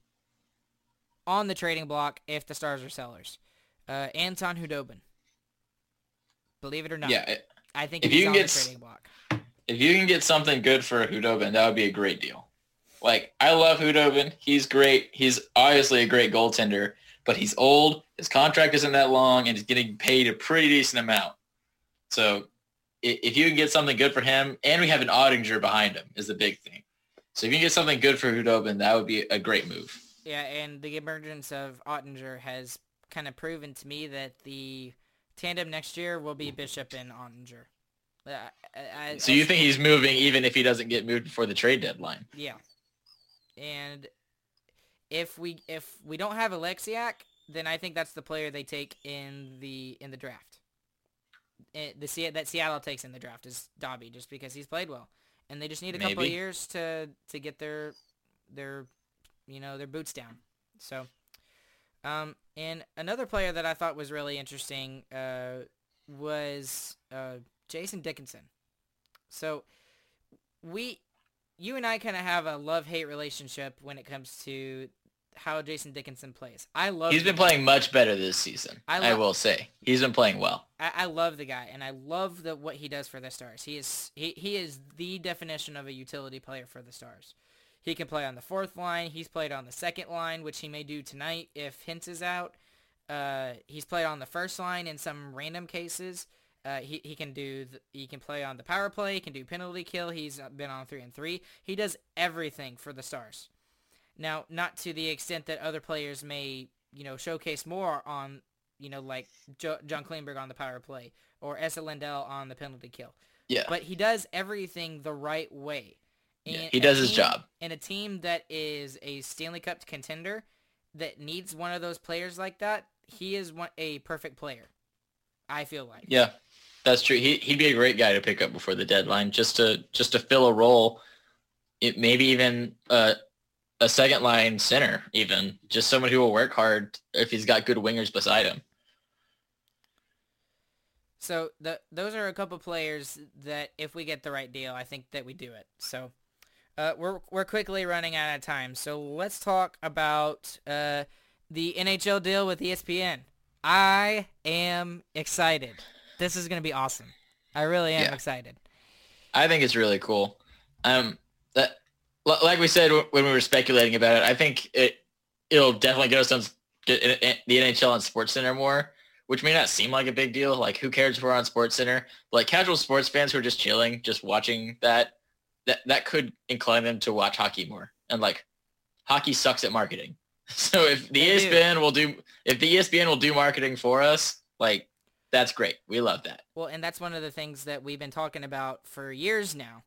on the trading block if the Stars are sellers. Uh, Anton Khudobin. Believe it or not. Yeah, it- I think If he's you can on get the trading block. If you can get something good for Khudobin, that would be a great deal. Like I love Khudobin. He's great. He's obviously a great goaltender, but he's old. His contract isn't that long, and he's getting paid a pretty decent amount. So if you can get something good for him, and we have an Oettinger behind him, is the big thing. So if you can get something good for Khudobin, that would be a great move. Yeah, and the emergence of Oettinger has kind of proven to me that the tandem next year will be Bishop and Oettinger. I, I, So you think he's moving even if he doesn't get moved before the trade deadline? Yeah. And if we if we don't have Oleksiak, then I think that's the player they take in the in the draft. Eh, the that Seattle takes in the draft is Dobby, just because he's played well, and they just need a couple of years to to get their their you know their boots down. So, um, and another player that I thought was really interesting uh, was uh, Jason Dickinson. So we you and I kind of have a love-hate relationship when it comes to how Jason Dickinson plays. I love He's been playing much better this season. I I, will say he's been playing well. I, I love the guy, and I love the what he does for the Stars. He is he, he is the definition of a utility player for the Stars. He can play on the fourth line. He's played on the second line, which he may do tonight if Hintz is out. Uh, he's played on the first line in some random cases. Uh, he, he can do the, he can play on the power play. He can do penalty kill. He's been on three and three. He does everything for the Stars. Now, not to the extent that other players may you know showcase more on you know like jo- John Klingberg on the power play or Esa Lindell on the penalty kill. Yeah. But he does everything the right way. Yeah, And he does his team- job. And a team that is a Stanley Cup contender that needs one of those players like that, he is one, a perfect player. I feel like. Yeah, that's true. He he'd be a great guy to pick up before the deadline, just to just to fill a role. It maybe even uh, a second line center, even just someone who will work hard if he's got good wingers beside him. So the those are a couple players that if we get the right deal, I think that we do it. So uh, we're we're quickly running out of time. So let's talk about uh, the NHL deal with ESPN. I am excited. This is gonna be awesome. I really am Yeah. excited. I think it's really cool. Um, that, like we said when we were speculating about it, I think it it'll definitely get us on the NHL on Sports Center more, which may not seem like a big deal. Like who cares if we're on Sports Center? But like casual sports fans who are just chilling, just watching that, that that could incline them to watch hockey more. And like hockey sucks at marketing. So if the they ESPN do. will do if the ESPN will do marketing for us, like that's great. We love that. Well, and that's one of the things that we've been talking about for years now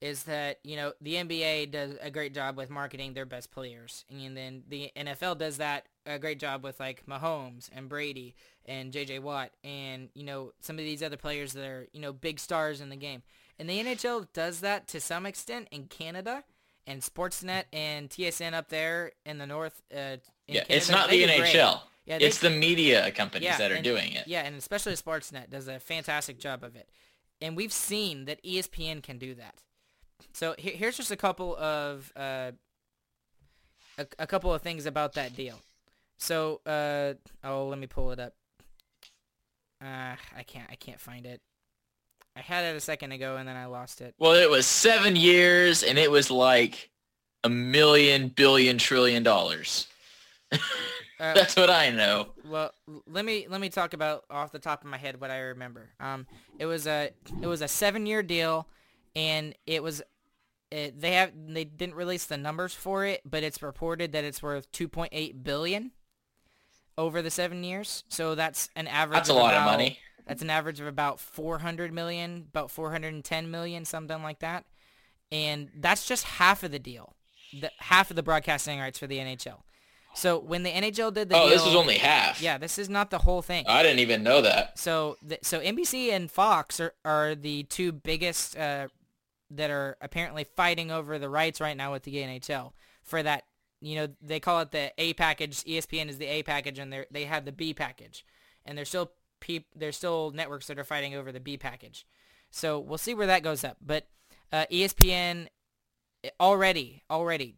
is that, you know, the NBA does a great job with marketing their best players. And then the NFL does that a great job with like Mahomes and Brady and JJ Watt and, you know, some of these other players that are, you know, big stars in the game. And the NHL does that to some extent in Canada and Sportsnet and TSN up there in the north. Uh, in yeah, Canada, it's not the NHL. Yeah, they, it's the media companies yeah, that are and, doing it. Yeah, and especially Sportsnet does a fantastic job of it. And we've seen that ESPN can do that. So here's just a couple of uh, a, a, couple of things about that deal. So uh, oh, let me pull it up. Uh, I can't I can't find it. I had it a second ago and then I lost it. Well, it was seven years and it was like a million billion trillion dollars. uh, That's what I know. Well, let me let me talk about off the top of my head what I remember. Um, it was a it was a seven year deal, and it was it, they have they didn't release the numbers for it, but it's reported that it's worth 2.8 billion over the seven years. So that's an average. That's a lot about, of money. That's an average of about 400 million, about 410 million, something like that. And that's just half of the deal, the, half of the broadcasting rights for the NHL. So when the NHL did the oh, deal, this was only half. Yeah, this is not the whole thing. I didn't even know that. So, the, so NBC and Fox are, are the two biggest uh, that are apparently fighting over the rights right now with the NHL for that. You know, they call it the A package. ESPN is the A package, and they they have the B package, and there's still peop, there's still networks that are fighting over the B package. So we'll see where that goes up. But uh, ESPN already already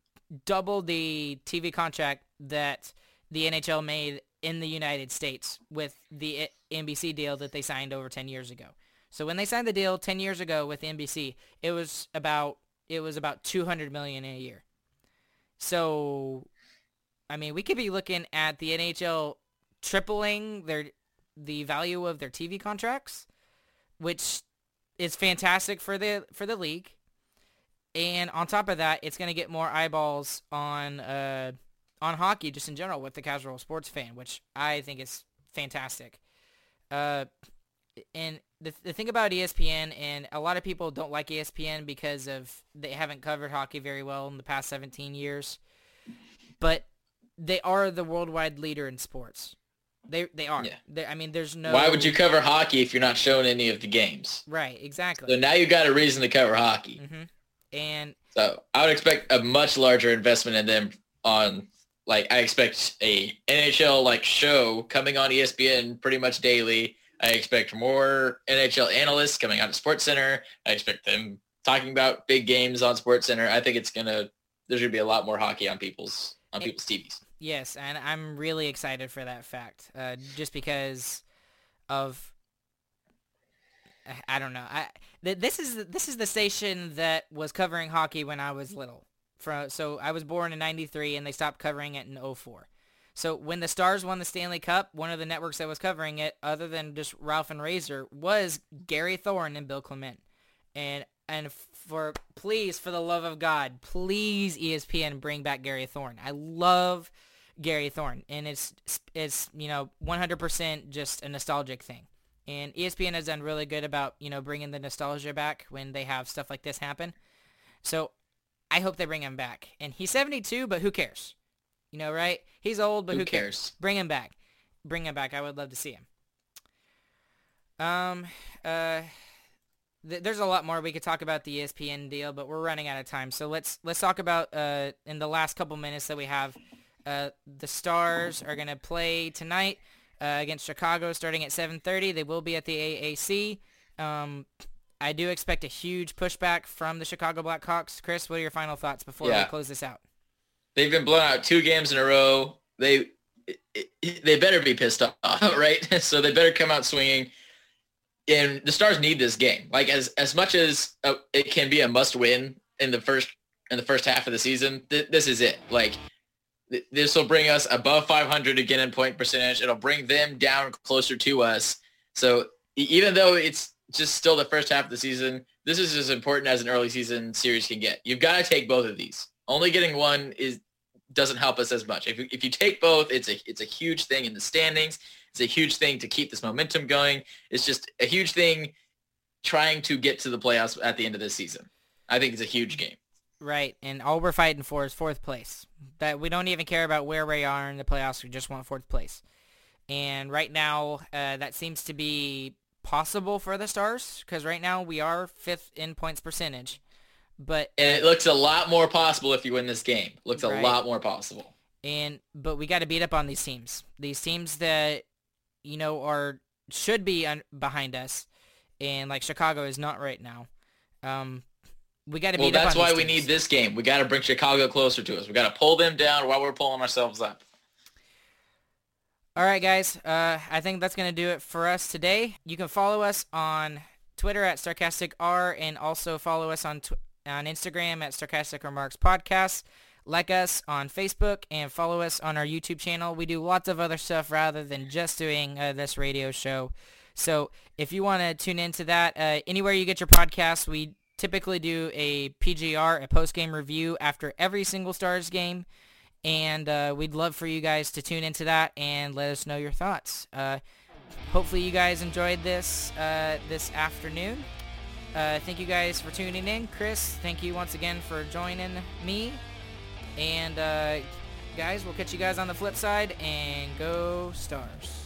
doubled the TV contract that the NHL made in the United States with the NBC deal that they signed over 10 years ago. So when they signed the deal 10 years ago with NBC, it was about it was about 200 million a year. So I mean, we could be looking at the NHL tripling their the value of their TV contracts, which is fantastic for the for the league. And on top of that, it's going to get more eyeballs on uh, on hockey just in general with the casual sports fan, which I think is fantastic. Uh, and the, the thing about ESPN, and a lot of people don't like ESPN because of they haven't covered hockey very well in the past 17 years, but they are the worldwide leader in sports. They they are. Yeah. They, I mean, there's no. Why would you cover hockey if you're not showing any of the games? Right. Exactly. So now you got a reason to cover hockey. Mm-hmm. And so I would expect a much larger investment in them on like I expect a NHL like show coming on ESPN pretty much daily I expect more NHL analysts coming out of Sports Center. I expect them talking about big games on Sports Center. I think it's gonna there's gonna be a lot more hockey on people's on people's TVs. Yes, and I'm really excited for that fact, uh, just because of I don't know. I th- this is this is the station that was covering hockey when I was little. From so I was born in '93, and they stopped covering it in 04. So when the Stars won the Stanley Cup, one of the networks that was covering it, other than just Ralph and Razor, was Gary Thorne and Bill Clement. And and for please, for the love of God, please ESPN bring back Gary Thorne. I love Gary Thorne, and it's it's you know 100% just a nostalgic thing. And ESPN has done really good about you know bringing the nostalgia back when they have stuff like this happen. So I hope they bring him back. And he's 72, but who cares? You know, right? He's old, but who, who cares? cares? Bring him back. Bring him back. I would love to see him. Um, uh, th- there's a lot more we could talk about the ESPN deal, but we're running out of time. So let's let's talk about uh in the last couple minutes that we have. Uh, the Stars are gonna play tonight uh, against Chicago, starting at 7:30. They will be at the AAC. Um, I do expect a huge pushback from the Chicago Blackhawks. Chris, what are your final thoughts before yeah. we close this out? They've been blown out two games in a row. They they better be pissed off, right? so they better come out swinging. And the Stars need this game. Like as as much as uh, it can be a must win in the first in the first half of the season, th- this is it. Like th- this will bring us above 500 again in point percentage. It'll bring them down closer to us. So even though it's just still the first half of the season, this is as important as an early season series can get. You've got to take both of these. Only getting one is doesn't help us as much. If if you take both, it's a it's a huge thing in the standings. It's a huge thing to keep this momentum going. It's just a huge thing trying to get to the playoffs at the end of this season. I think it's a huge game. Right, and all we're fighting for is fourth place. That we don't even care about where we are in the playoffs. We just want fourth place. And right now, uh, that seems to be possible for the Stars because right now we are fifth in points percentage. But And it looks a lot more possible if you win this game. Looks a lot more possible. and but we got to beat up on these teams. These teams that you know are should be un- behind us, and like Chicago is not right now. Um, we got to Well, beat up that's on why we need this game. We got to bring Chicago closer to us. We got to pull them down while we're pulling ourselves up. All right, guys. Uh, I think that's going to do it for us today. You can follow us on Twitter at SarcasticR and also follow us on tw- on Instagram at Sarcastic Remarks Podcast. Like us on Facebook and follow us on our YouTube channel. We do lots of other stuff rather than just doing uh, this radio show. So if you want to tune into that, uh, anywhere you get your podcasts, we typically do a PGR, a post-game review after every single Stars game and uh, we'd love for you guys to tune into that and let us know your thoughts. Uh, hopefully you guys enjoyed this uh, this afternoon. Uh, thank you guys for tuning in. Chris, thank you once again for joining me. And uh, guys, we'll catch you guys on the flip side and go Stars.